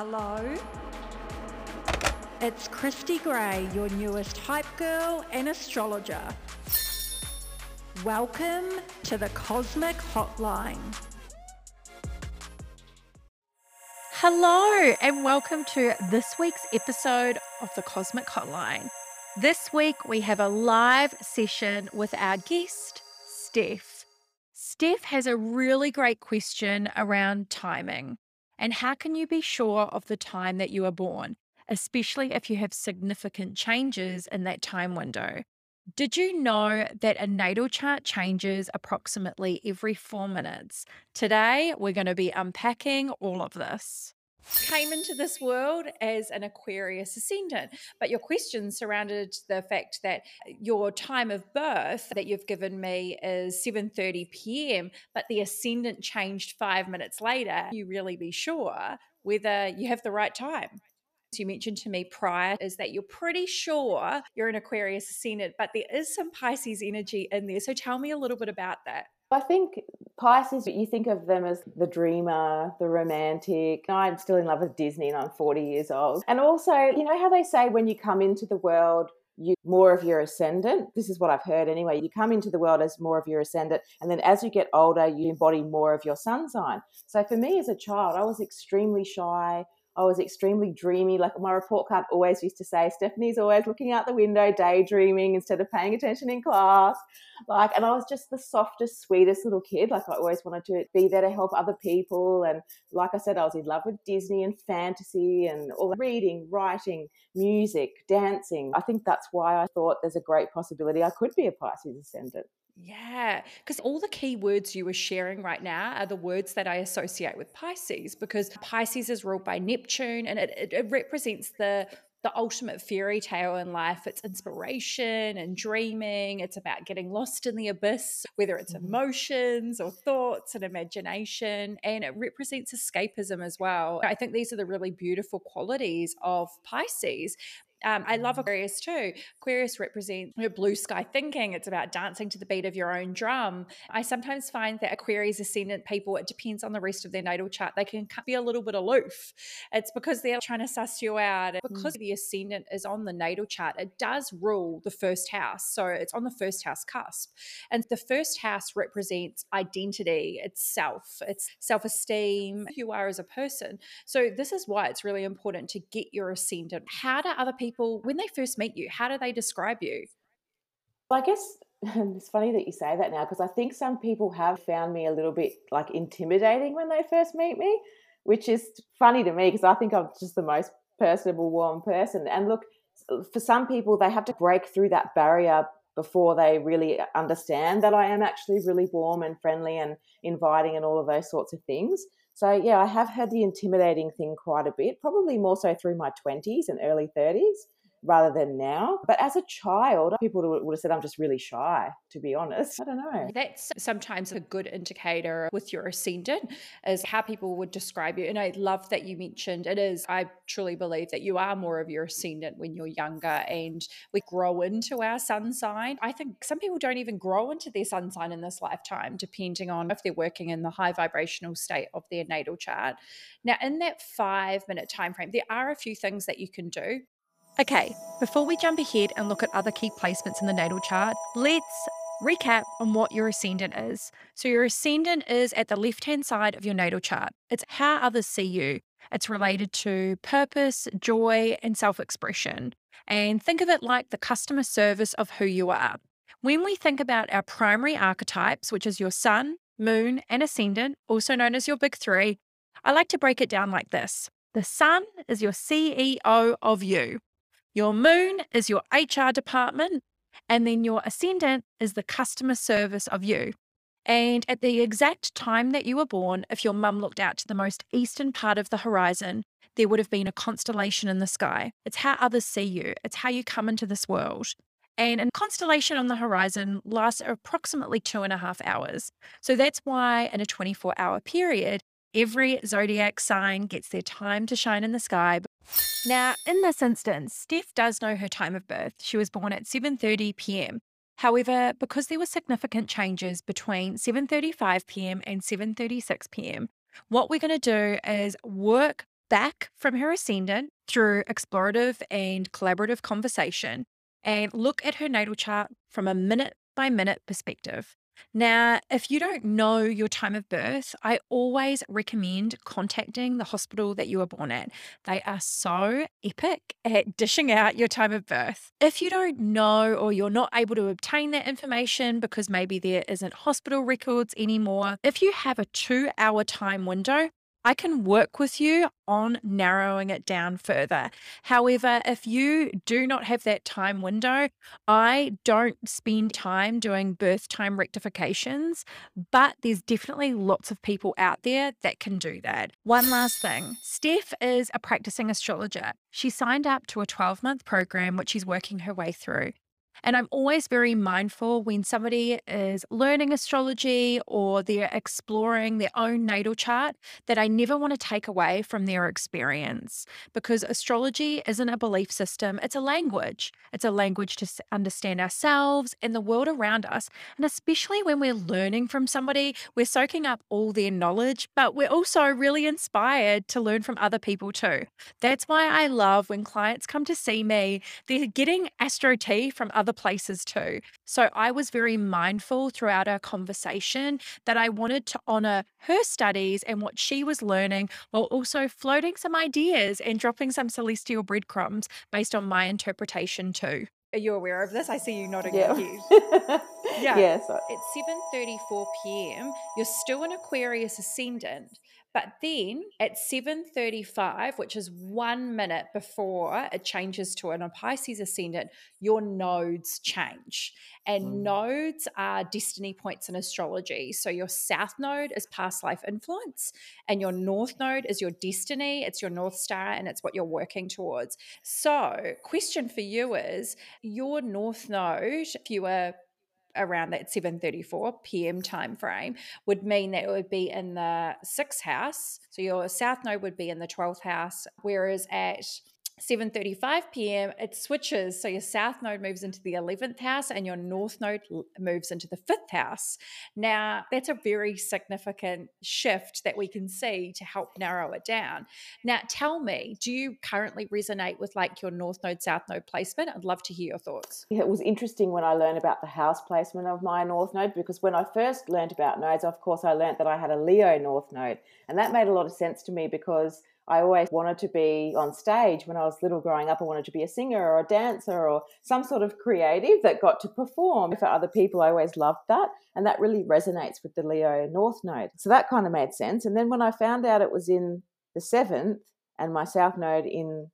Hello? It's Christy Gray, your newest hype girl and astrologer. Welcome to the Cosmic Hotline. Hello, and welcome to this week's episode of the Cosmic Hotline. This week, we have a live session with our guest, Steph. Steph has a really great question around timing and how can you be sure of the time that you are born, especially if you have significant changes in that time window. Did you know that a natal chart changes approximately every four minutes? Today, we're going to be unpacking all of this came into this world as an Aquarius ascendant, but your question surrounded the fact that uh, your time of birth that you've given me is 7:30 p.m., but the ascendant changed 5 minutes later. You really be sure whether you have the right time. You mentioned to me prior is that you're pretty sure you're an Aquarius ascendant, but there is some Pisces energy in there. So tell me a little bit about that. I think Pisces, you think of them as the dreamer, the romantic. I'm still in love with Disney and I'm 40 years old. And also, you know how they say when you come into the world, you more of your ascendant. This is what I've heard anyway. You come into the world as more of your ascendant, and then as you get older, you embody more of your sun sign. So for me as a child, I was extremely shy. I was extremely dreamy. Like my report card always used to say, Stephanie's always looking out the window, daydreaming instead of paying attention in class. Like, and I was just the softest, sweetest little kid. Like I always wanted to be there to help other people. And like I said, I was in love with Disney and fantasy and all the reading, writing, music, dancing. I think that's why I thought there's a great possibility I could be a Pisces ascendant. Yeah, because all the key words you were sharing right now are the words that I associate with Pisces because Pisces is ruled by Neptune and it, it, it represents the the ultimate fairy tale in life. It's inspiration and dreaming. It's about getting lost in the abyss, whether it's mm-hmm. emotions or thoughts and imagination. And it represents escapism as well. I think these are the really beautiful qualities of Pisces. Um, I love mm. Aquarius too. Aquarius represents blue sky thinking. It's about dancing to the beat of your own drum. I sometimes find that Aquarius ascendant people, it depends on the rest of their natal chart, they can be a little bit aloof. It's because they're trying to suss you out. Because mm. the ascendant is on the natal chart, it does rule the first house. So it's on the first house cusp. And the first house represents identity, it's self, it's self esteem, who you are as a person. So this is why it's really important to get your ascendant. How do other people people, when they first meet you, how do they describe you? I guess it's funny that you say that now because I think some people have found me a little bit like intimidating when they first meet me, which is funny to me because I think I'm just the most personable, warm person. And look, for some people, they have to break through that barrier before they really uh, understand that I am actually really warm and friendly and inviting and all of those sorts of things. So, yeah, I have had the intimidating thing quite a bit, probably more so through my 20s and early 30s rather than now. But as a child, people would have said I'm just really shy, to be honest. I don't know. That's sometimes a good indicator with your ascendant is how people would describe you. And I love that you mentioned it is, I truly believe that you are more of your ascendant when you're younger and we grow into our sun sign. I think some people don't even grow into their sun sign in this lifetime, depending on if they're working in the high vibrational state of their natal chart. Now, in that five minute time frame, there are a few things that you can do. Okay, before we jump ahead and look at other key placements in the natal chart, let's recap on what your ascendant is. So, your ascendant is at the left hand side of your natal chart. It's how others see you, it's related to purpose, joy, and self expression. And think of it like the customer service of who you are. When we think about our primary archetypes, which is your sun, moon, and ascendant, also known as your big three, I like to break it down like this the sun is your CEO of you. Your moon is your HR department, and then your ascendant is the customer service of you. And at the exact time that you were born, if your mum looked out to the most eastern part of the horizon, there would have been a constellation in the sky. It's how others see you, it's how you come into this world. And a constellation on the horizon lasts approximately two and a half hours. So that's why, in a 24 hour period, every zodiac sign gets their time to shine in the sky now, in this instance, Steph does know her time of birth. She was born at 7:30 p.m. However, because there were significant changes between 7:35 p.m. and 7:36 p.m., what we're going to do is work back from her ascendant through explorative and collaborative conversation and look at her natal chart from a minute by minute perspective. Now, if you don't know your time of birth, I always recommend contacting the hospital that you were born at. They are so epic at dishing out your time of birth. If you don't know or you're not able to obtain that information because maybe there isn't hospital records anymore, if you have a two hour time window, I can work with you on narrowing it down further. However, if you do not have that time window, I don't spend time doing birth time rectifications, but there's definitely lots of people out there that can do that. One last thing Steph is a practicing astrologer. She signed up to a 12 month program, which she's working her way through. And I'm always very mindful when somebody is learning astrology or they're exploring their own natal chart that I never want to take away from their experience because astrology isn't a belief system, it's a language. It's a language to understand ourselves and the world around us. And especially when we're learning from somebody, we're soaking up all their knowledge, but we're also really inspired to learn from other people too. That's why I love when clients come to see me, they're getting astro tea from other other places too. So I was very mindful throughout our conversation that I wanted to honor her studies and what she was learning while also floating some ideas and dropping some celestial breadcrumbs based on my interpretation too. Are you aware of this? I see you nodding yeah. your head. yeah. Yes. At 7:34 p.m., you're still an Aquarius ascendant. But then at 7:35, which is 1 minute before it changes to an Pisces ascendant, your nodes change. And mm. nodes are destiny points in astrology. So your south node is past life influence and your north node is your destiny, it's your north star and it's what you're working towards. So, question for you is your north node, if you were around that 7:34 p.m. time frame would mean that it would be in the 6th house. So your south node would be in the 12th house whereas at 7:35 p.m. it switches so your south node moves into the 11th house and your north node moves into the 5th house. Now, that's a very significant shift that we can see to help narrow it down. Now, tell me, do you currently resonate with like your north node south node placement? I'd love to hear your thoughts. It was interesting when I learned about the house placement of my north node because when I first learned about nodes, of course I learned that I had a Leo north node, and that made a lot of sense to me because I always wanted to be on stage when I was little growing up. I wanted to be a singer or a dancer or some sort of creative that got to perform for other people. I always loved that. And that really resonates with the Leo North Node. So that kind of made sense. And then when I found out it was in the seventh and my South Node in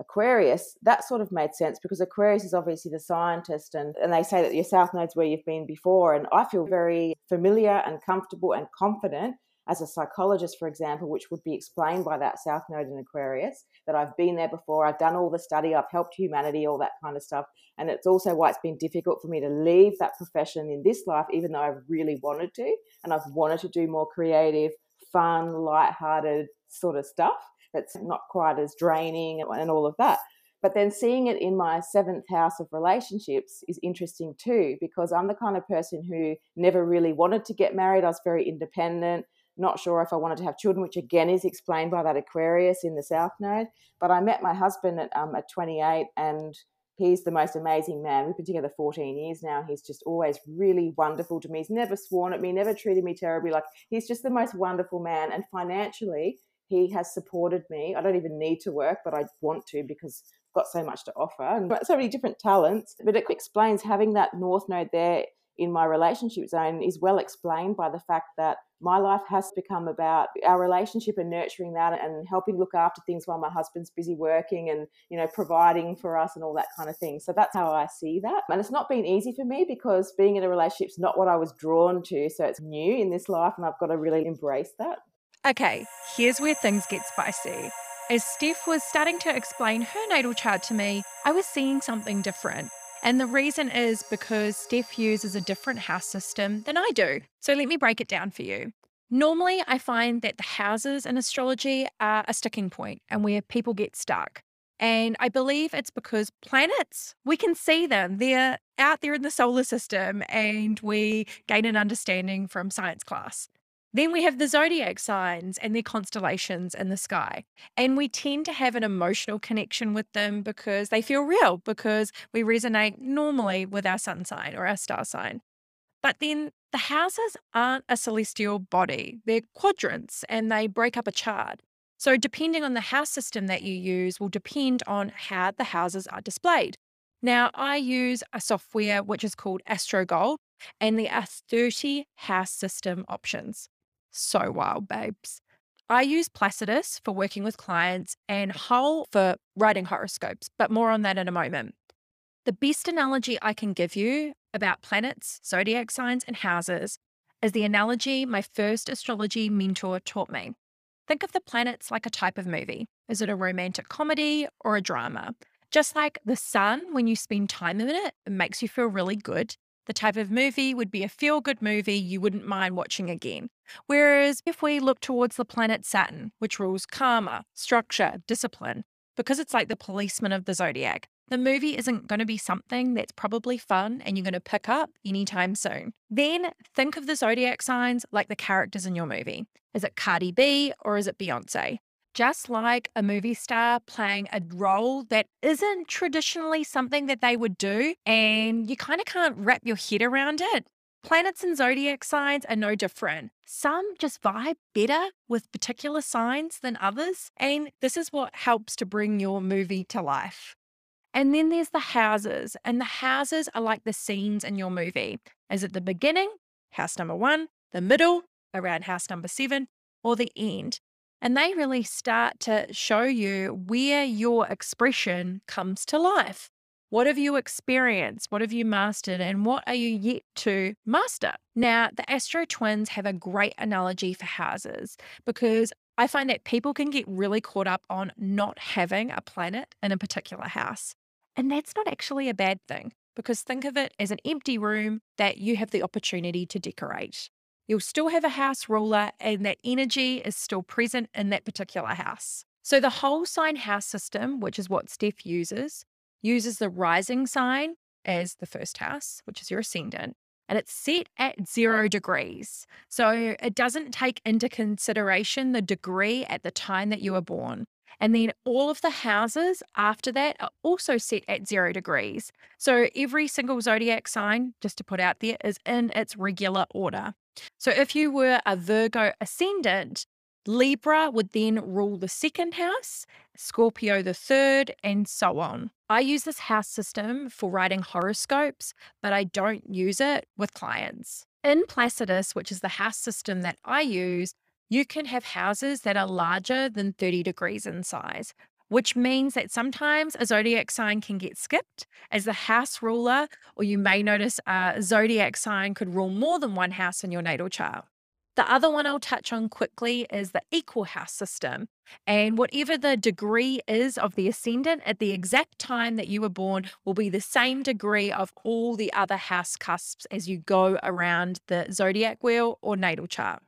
Aquarius, that sort of made sense because Aquarius is obviously the scientist, and, and they say that your South Node's where you've been before. And I feel very familiar and comfortable and confident as a psychologist, for example, which would be explained by that South Node in Aquarius, that I've been there before, I've done all the study, I've helped humanity, all that kind of stuff. And it's also why it's been difficult for me to leave that profession in this life, even though I really wanted to. And I've wanted to do more creative, fun, light-hearted sort of stuff that's not quite as draining and all of that. But then seeing it in my seventh house of relationships is interesting too, because I'm the kind of person who never really wanted to get married. I was very independent not sure if I wanted to have children, which again is explained by that Aquarius in the South Node. But I met my husband at, um, at 28 and he's the most amazing man. We've been together 14 years now. He's just always really wonderful to me. He's never sworn at me, never treated me terribly. Like he's just the most wonderful man. And financially, he has supported me. I don't even need to work, but I want to because I've got so much to offer and so many different talents. But it explains having that North Node there in my relationship zone is well explained by the fact that my life has become about our relationship and nurturing that and helping look after things while my husband's busy working and you know providing for us and all that kind of thing. So that's how i see that. And it's not been easy for me because being in a relationship is not what i was drawn to. So it's new in this life and i've got to really embrace that. Okay here's where things get spicy. As steph was starting to explain her natal chart to me i was seeing something different and the reason is because Steph uses a different house system than I do. So let me break it down for you. Normally, I find that the houses in astrology are a sticking point and where people get stuck. And I believe it's because planets, we can see them. They're out there in the solar system and we gain an understanding from science class. Then we have the zodiac signs and their constellations in the sky. And we tend to have an emotional connection with them because they feel real, because we resonate normally with our sun sign or our star sign. But then the houses aren't a celestial body, they're quadrants and they break up a chart. So, depending on the house system that you use, will depend on how the houses are displayed. Now, I use a software which is called AstroGold, and there are 30 house system options. So wild, babes. I use Placidus for working with clients and Whole for writing horoscopes, but more on that in a moment. The best analogy I can give you about planets, zodiac signs, and houses is the analogy my first astrology mentor taught me. Think of the planets like a type of movie. Is it a romantic comedy or a drama? Just like the sun, when you spend time in it, it makes you feel really good. The type of movie would be a feel good movie you wouldn't mind watching again. Whereas if we look towards the planet Saturn, which rules karma, structure, discipline, because it's like the policeman of the zodiac, the movie isn't going to be something that's probably fun and you're going to pick up anytime soon. Then think of the zodiac signs like the characters in your movie. Is it Cardi B or is it Beyonce? Just like a movie star playing a role that isn't traditionally something that they would do, and you kind of can't wrap your head around it. Planets and zodiac signs are no different. Some just vibe better with particular signs than others, and this is what helps to bring your movie to life. And then there's the houses, and the houses are like the scenes in your movie. Is it the beginning, house number one, the middle, around house number seven, or the end? And they really start to show you where your expression comes to life. What have you experienced? What have you mastered? And what are you yet to master? Now, the Astro Twins have a great analogy for houses because I find that people can get really caught up on not having a planet in a particular house. And that's not actually a bad thing because think of it as an empty room that you have the opportunity to decorate. You'll still have a house ruler, and that energy is still present in that particular house. So, the whole sign house system, which is what Steph uses, uses the rising sign as the first house, which is your ascendant, and it's set at zero degrees. So, it doesn't take into consideration the degree at the time that you were born. And then all of the houses after that are also set at zero degrees. So every single zodiac sign, just to put out there, is in its regular order. So if you were a Virgo ascendant, Libra would then rule the second house, Scorpio the third, and so on. I use this house system for writing horoscopes, but I don't use it with clients. In Placidus, which is the house system that I use, you can have houses that are larger than 30 degrees in size, which means that sometimes a zodiac sign can get skipped as the house ruler, or you may notice a zodiac sign could rule more than one house in your natal chart. The other one I'll touch on quickly is the equal house system. And whatever the degree is of the ascendant at the exact time that you were born will be the same degree of all the other house cusps as you go around the zodiac wheel or natal chart.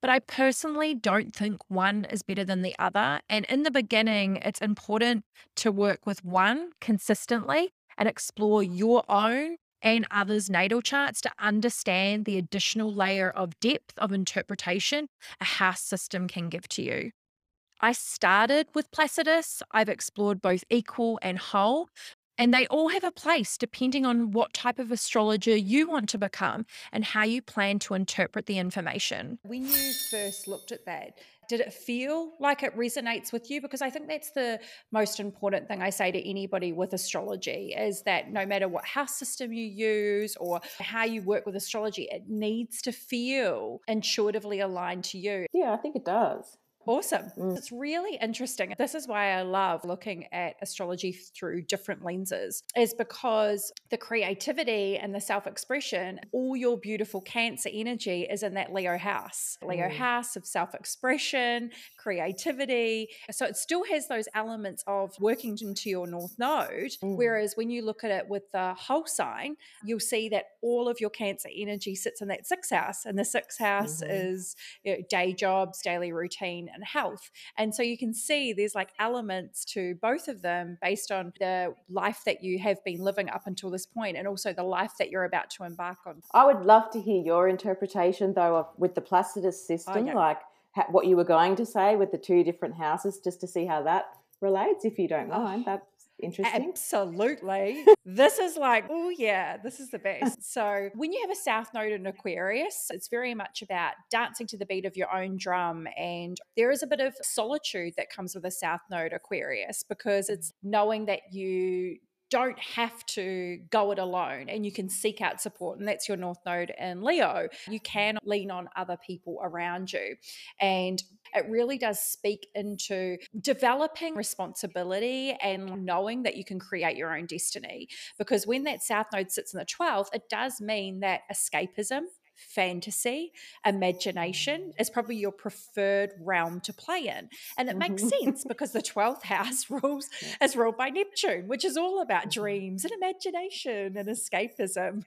But I personally don't think one is better than the other. And in the beginning, it's important to work with one consistently and explore your own and others' natal charts to understand the additional layer of depth of interpretation a house system can give to you. I started with Placidus. I've explored both equal and whole, and they all have a place depending on what type of astrologer you want to become and how you plan to interpret the information. When you first looked at that, did it feel like it resonates with you? Because I think that's the most important thing I say to anybody with astrology is that no matter what house system you use or how you work with astrology, it needs to feel intuitively aligned to you. Yeah, I think it does. Awesome. Mm. It's really interesting. This is why I love looking at astrology through different lenses, is because the creativity and the self expression, all your beautiful Cancer energy is in that Leo house, Leo mm. house of self expression, creativity. So it still has those elements of working into your North Node. Mm. Whereas when you look at it with the whole sign, you'll see that all of your Cancer energy sits in that sixth house. And the sixth house mm-hmm. is you know, day jobs, daily routine and health. And so you can see there's like elements to both of them based on the life that you have been living up until this point and also the life that you're about to embark on. I would love to hear your interpretation though of with the Placidus oh, system, oh, yeah. like ha- what you were going to say with the two different houses, just to see how that relates, if you don't oh, mind. That interesting. Absolutely. this is like, oh, yeah, this is the best. So, when you have a South Node in Aquarius, it's very much about dancing to the beat of your own drum. And there is a bit of solitude that comes with a South Node Aquarius because it's knowing that you don't have to go it alone and you can seek out support. And that's your North Node in Leo. You can lean on other people around you. And it really does speak into developing responsibility and knowing that you can create your own destiny. Because when that South Node sits in the 12th, it does mean that escapism fantasy, imagination is probably your preferred realm to play in. And it makes mm-hmm. sense because the 12th house rules is ruled by Neptune, which is all about mm-hmm. dreams and imagination and escapism.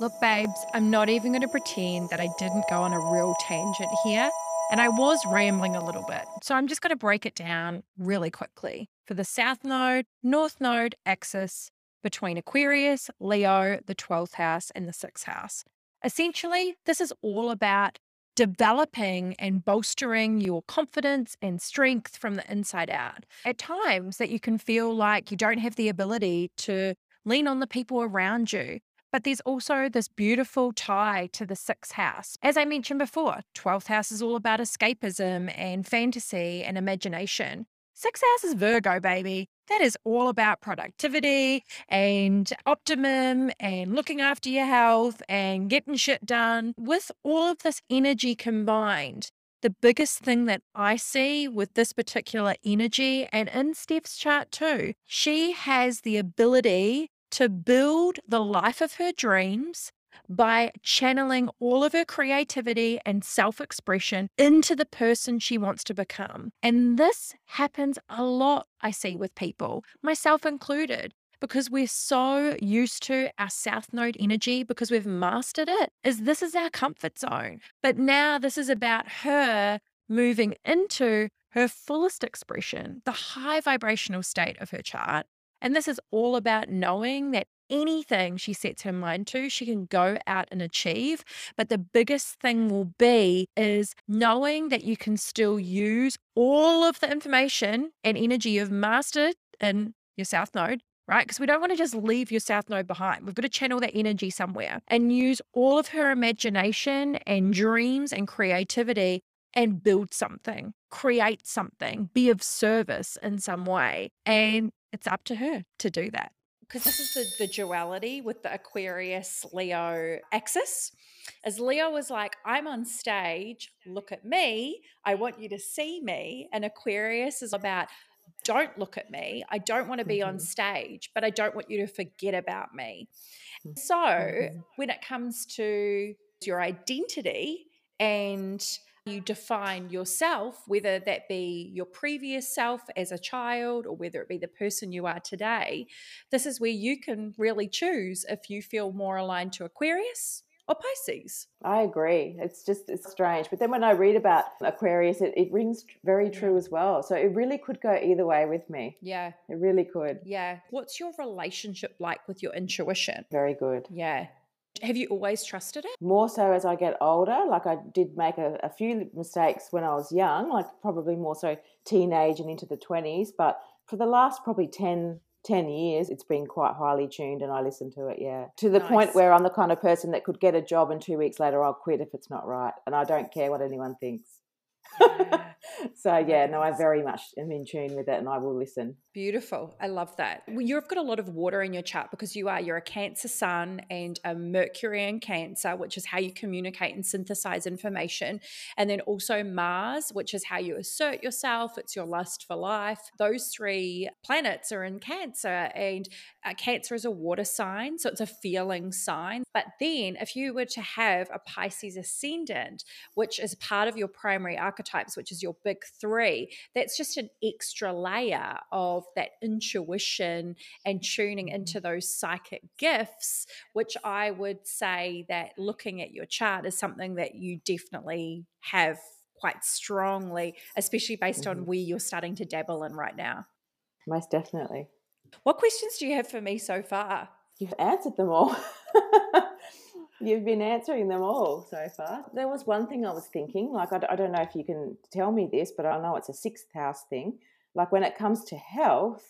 Look, babes, I'm not even going to pretend that I didn't go on a real tangent here. And I was rambling a little bit. So I'm just going to break it down really quickly. For the South Node, North Node axis between Aquarius, Leo, the 12th house, and the 6th house. Essentially, this is all about developing and bolstering your confidence and strength from the inside out. At times that you can feel like you don't have the ability to lean on the people around you. But there's also this beautiful tie to the sixth house. As I mentioned before, 12th house is all about escapism and fantasy and imagination. Sixth house is Virgo, baby that is all about productivity and optimum and looking after your health and getting shit done. With all of this energy combined, the biggest thing that I see with this particular energy, and in Steph's chart too, she has the ability to build the life of her dreams by channeling all of her creativity and self expression into the person she wants to become. And this happens a lot, I see with people, myself included because we're so used to our south node energy because we've mastered it is this is our comfort zone but now this is about her moving into her fullest expression the high vibrational state of her chart and this is all about knowing that anything she sets her mind to, she can go out and achieve. But the biggest thing will be is knowing that you can still use all of the information and energy you've mastered in your South Node right? Because we don't want to just leave your South Node behind. We've got to channel that energy somewhere and use all of her imagination and dreams and creativity and build something, create something, be of service in some way. And it's up to her to do that because this is the, the duality with the Aquarius Leo axis. As Leo was like, I'm on stage, look at me, I want you to see me. And Aquarius is about, don't look at me. I don't want to be mm-hmm. on stage, but I don't want you to forget about me. Mm-hmm. So mm-hmm. when it comes to your identity and you define yourself, whether that be your previous self as a child or whether it be the person you are today, this is where you can really choose if you feel more aligned to Aquarius or Pisces. I agree. It's just it's strange. But then when I read about Aquarius, it, it rings very true as well. So it really could go either way with me. Yeah. It really could. Yeah. What's your relationship like with your intuition? Very good. Yeah. Have you always trusted it? More so as I get older. Like I did make a, a, few mistakes when I was young, like probably more so teenage and into the 20s. But for the last probably 10, 10 years, it's been quite highly tuned and I listen to it, yeah. To the nice. point where I'm the kind of person that could get a job and two weeks later I'll quit if it's not right. And I don't care what anyone thinks. So yeah, no, I very much am in tune with it and I will listen. Beautiful. I love that. Well, you've got a lot of water in your chart because you are you're a Cancer Sun and a Mercury in Cancer, which is how you communicate and synthesize information, and then also Mars, which is how you assert yourself. It's your lust for life. Those three planets are in Cancer, and uh, Cancer is a water sign, so it's a feeling sign. But then, if you were to have a Pisces ascendant, which is part of your primary archetypes, which is your big three, that's just an extra layer of that intuition and tuning mm-hmm. into those psychic gifts, which I would say that looking at your chart is something that you definitely have quite strongly, especially based Mm-hmm. on where you're starting to dabble in right now. Most definitely. What questions do you have for me so far? You've answered them all. You've been answering them all so far. There was one thing I was thinking, like, I don't know if you can tell me this, but I know it's a sixth house thing. Like, when it comes to health,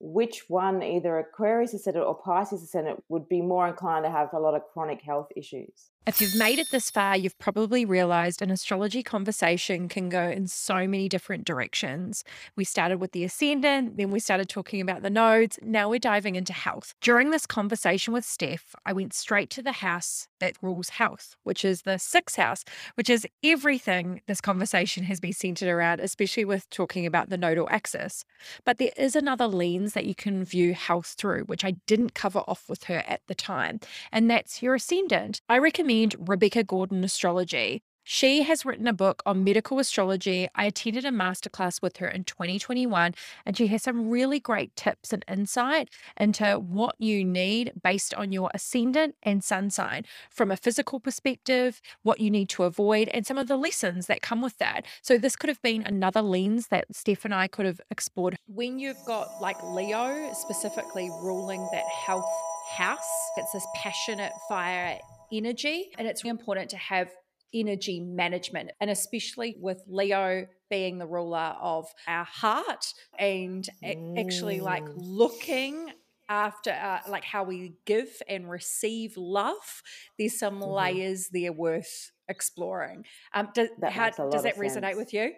which one, either Aquarius ascendant or Pisces ascendant, would be more inclined to have a lot of chronic health issues? If you've made it this far, you've probably realized an astrology conversation can go in so many different directions. We started with the ascendant, then we started talking about the nodes. Now we're diving into health. During this conversation with Steph, I went straight to the house that rules health, which is the sixth house, which is everything this conversation has been centered around, especially with talking about the nodal axis. But there is another lens that you can view health through, which I didn't cover off with her at the time, and that's your ascendant. I recommend Rebecca Gordon Astrology. She has written a book on medical astrology. I attended a masterclass with her in 2021, and she has some really great tips and insight into what you need based on your ascendant and sun sign from a physical perspective, what you need to avoid, and some of the lessons that come with that. So, this could have been another lens that Steph and I could have explored. When you've got like Leo specifically ruling that health house, it's this passionate fire energy, and it's really important to have energy management, and especially with Leo being the ruler of our heart and a- actually like Mm. looking after uh, like how we give and receive love there's some Mhm. layers there worth exploring um does, That how, makes a lot does that resonate sense. with you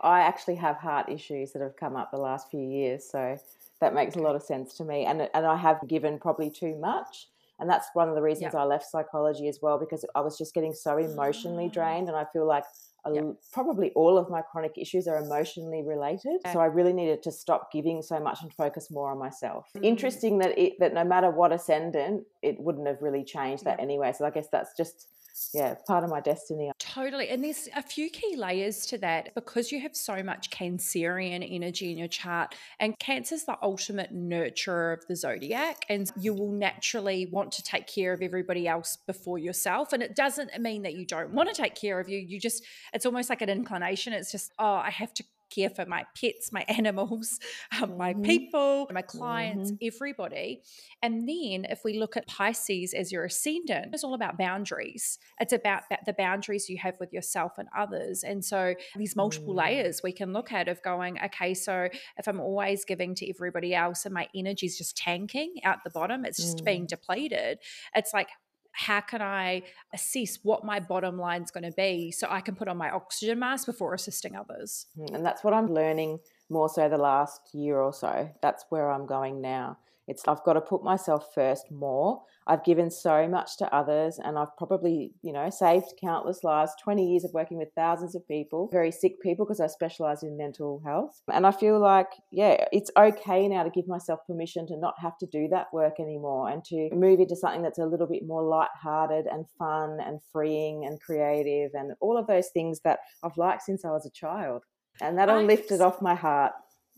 I actually have heart issues that have come up the last few years, so that makes a lot of sense to me. And and I have given probably too much, and that's one of the reasons I left psychology as well because I was just getting so emotionally Ah. drained, and I feel like a Yep. l- probably all of my chronic issues are emotionally related. So I really needed to stop giving so much and focus more on myself. Mm. Interesting that it that no matter what ascendant, it wouldn't have really changed that Yep. anyway. So I guess that's just yeah part of my destiny. Totally. And there's a few key layers to that because you have so much Cancerian energy in your chart. And Cancer's the ultimate nurturer of the zodiac. And you will naturally want to take care of everybody else before yourself. And it doesn't mean that you don't want to take care of you. You just, it's almost like an inclination. It's just, oh, I have to care for my pets, my animals, um, my Mhm. people, my clients, everybody. And then if we look at Pisces as your ascendant, it's all about boundaries. It's about the boundaries you have with yourself and others. And so these multiple Mm. layers we can look at of going, okay, so if I'm always giving to everybody else and my energy is just tanking out the bottom, it's just being Mm. depleted. It's like, how can I assess what my bottom line is going to be so I can put on my oxygen mask before assisting others? Mm, And that's what I'm learning more so the last year or so. That's where I'm going now. It's I've got to put myself first more. I've given so much to others and I've probably, you know, saved countless lives, 20 years of working with thousands of people, very sick people because I specialize in mental health. And I feel like, yeah, it's okay now to give myself permission to not have to do that work anymore and to move into something that's a little bit more light-hearted and fun and freeing and creative and all of those things that I've liked since I was a child and that'll lift it off my heart.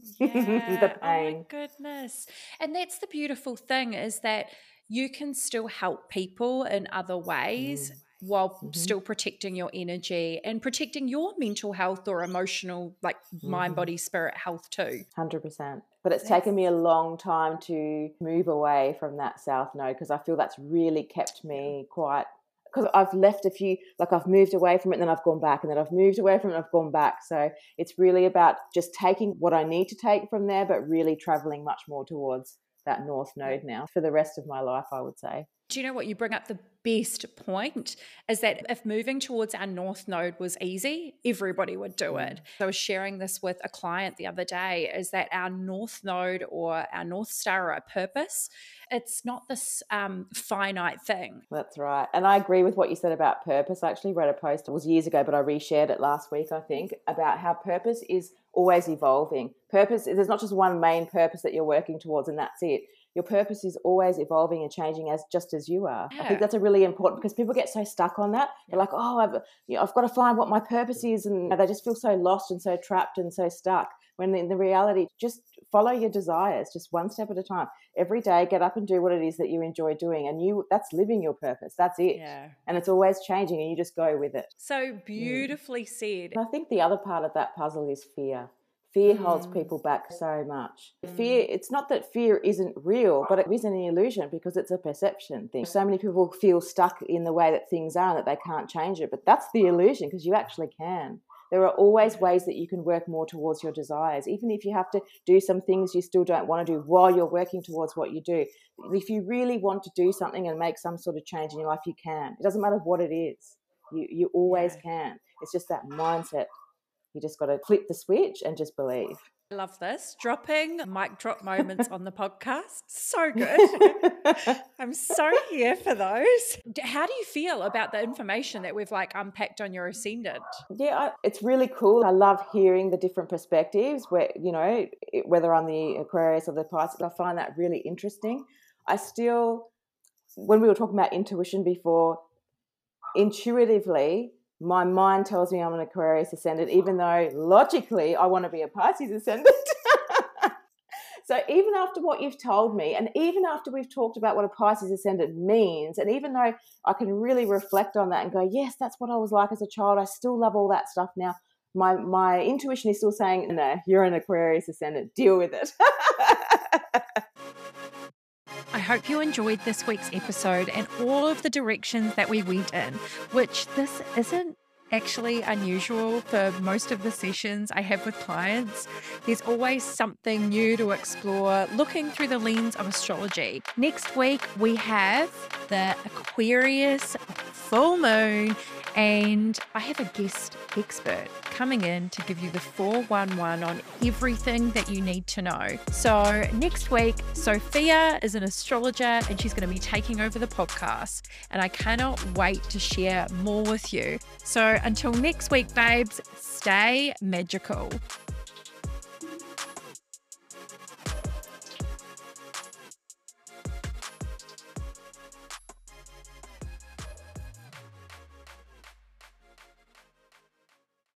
Yeah. the Oh my goodness. And that's the beautiful thing is that you can still help people in other ways Mm. while Mhm. still protecting your energy and protecting your mental health or emotional like mind Mhm. body spirit health too. Hundred percent. But it's taken me a long time to move away from that south node because I feel that's really kept me quite. Because I've left a few, like I've moved away from it, and then I've gone back, and then I've moved away from it, and I've gone back. So it's really about just taking what I need to take from there, but really traveling much more towards that north node now for the rest of my life. I would say. Do you know what you bring up the best point is that if moving towards our north node was easy, everybody would do Mm. it. I was sharing this with a client the other day is that our north node or our north star or our purpose, it's not this um, finite thing. That's right. And I agree with what you said about purpose. I actually read a post, it was years ago, but I reshared it last week, I think, about how purpose is always evolving. Purpose, there's not just one main purpose that you're working towards and that's it. Your purpose is always evolving and changing as just as you are. I think that's a really important because people get so stuck on that. They're like, oh, I've, you know, I've got to find what my purpose is. And they just feel so lost and so trapped and so stuck. When in the reality, just follow your desires just one step at a time. Every day, get up and do what it is that you enjoy doing. And you that's living your purpose. That's it. Yeah. And it's always changing and you just go with it. So beautifully said. I think the other part of that puzzle is fear. Fear holds Mm. people back so much. Mm. Fear, it's not that fear isn't real, but it isn't an illusion because it's a perception thing. So many people feel stuck in the way that things are and that they can't change it, but that's the illusion because you actually can. There are always ways that you can work more towards your desires, even if you have to do some things you still don't want to do while you're working towards what you do. If you really want to do something and make some sort of change in your life, you can. It doesn't matter what it is. You you always can. It's just that mindset you just got to flip the switch and just believe. I love this. Dropping mic drop moments on the podcast. So good. I'm so here for those. How do you feel about the information that we've like unpacked on your ascendant? yeah, I, it's really cool. I love hearing the different perspectives, where you know it- whether I'm the Aquarius or the Pisces. I find that really interesting. I still, when we were talking about intuition before, intuitively. My mind tells me I'm an Aquarius ascendant, even though logically I want to be a Pisces ascendant. So even after what you've told me, and even after we've talked about what a Pisces ascendant means, and even though I can really reflect on that and go, yes, that's what I was like as a child, I still love all that stuff now. My my intuition is still saying, no, you're an Aquarius ascendant. Deal with it. Hope you enjoyed this week's episode and all of the directions that we went in, which this isn't actually unusual for most of the sessions I have with clients. There's always something new to explore looking through the lens of astrology. Next week, we have the Aquarius full moon, and I have a guest expert coming in to give you the 411 on everything that you need to know. So, next week, Sophia is an astrologer and she's going to be taking over the podcast. And I cannot wait to share more with you. So, until next week, babes, stay magical.